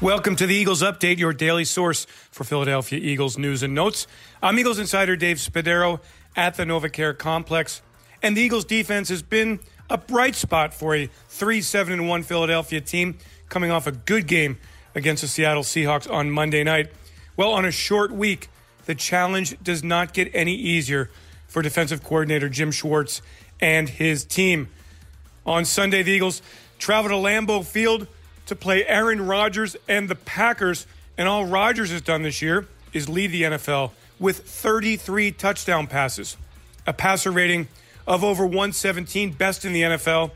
Welcome to the Eagles Update, your daily source for Philadelphia Eagles news and notes. I'm Eagles insider Dave Spadaro at the NovaCare Complex. And the Eagles defense has been a bright spot for a 3 7 1 Philadelphia team coming off a good game against the Seattle Seahawks on Monday night. Well, on a short week, the challenge does not get any easier for defensive coordinator Jim Schwartz and his team. On Sunday, the Eagles travel to Lambeau Field to play Aaron Rodgers and the Packers. And all Rodgers has done this year is lead the NFL with 33 touchdown passes, a passer rating of over 117, best in the NFL,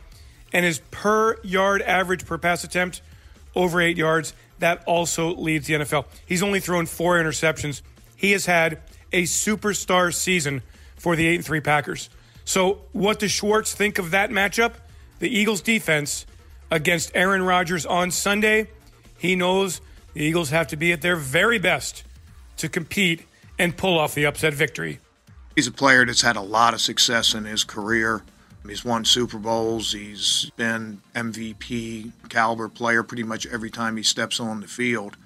and his per yard average per pass attempt over eight yards. That also leads the NFL. He's only thrown four interceptions. He has had a superstar season for the 8 and 3 Packers. So, what does Schwartz think of that matchup? The Eagles defense against Aaron Rodgers on Sunday, he knows the Eagles have to be at their very best to compete and pull off the upset victory. He's a player that's had a lot of success in his career. He's won Super Bowls. He's been MVP caliber player pretty much every time he steps on the field.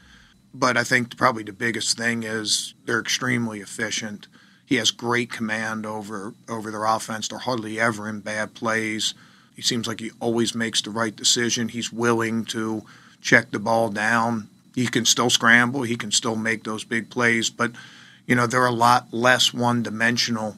But I think probably the biggest thing is they're extremely efficient. He has great command over over their offense. They're hardly ever in bad plays. He seems like he always makes the right decision. He's willing to check the ball down. He can still scramble. He can still make those big plays, but you know they're a lot less one-dimensional.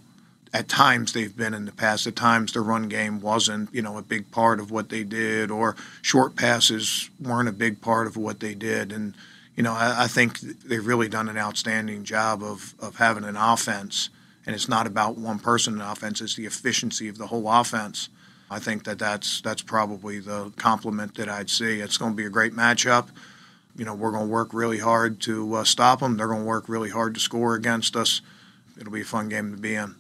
At times they've been in the past. At times the run game wasn't, you know, a big part of what they did, or short passes weren't a big part of what they did. And you know, I, I think they've really done an outstanding job of of having an offense. And it's not about one person in offense; it's the efficiency of the whole offense. I think that that's that's probably the compliment that I'd see. It's going to be a great matchup. You know, we're going to work really hard to uh, stop them. They're going to work really hard to score against us. It'll be a fun game to be in.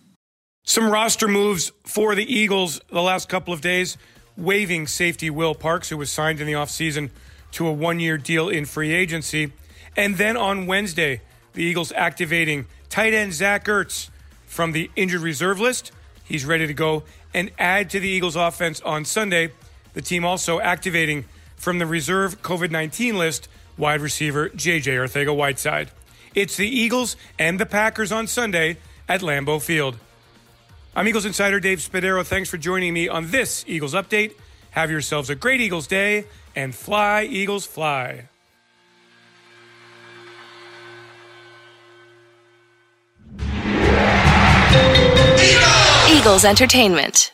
Some roster moves for the Eagles the last couple of days, waiving safety Will Parks, who was signed in the offseason to a one year deal in free agency. And then on Wednesday, the Eagles activating tight end Zach Ertz from the injured reserve list. He's ready to go and add to the Eagles offense on Sunday. The team also activating from the reserve COVID 19 list wide receiver JJ Arcega Whiteside. It's the Eagles and the Packers on Sunday at Lambeau Field. I'm Eagles insider Dave Spadaro. Thanks for joining me on this Eagles update. Have yourselves a great Eagles day and fly, Eagles, fly. Eagles Entertainment.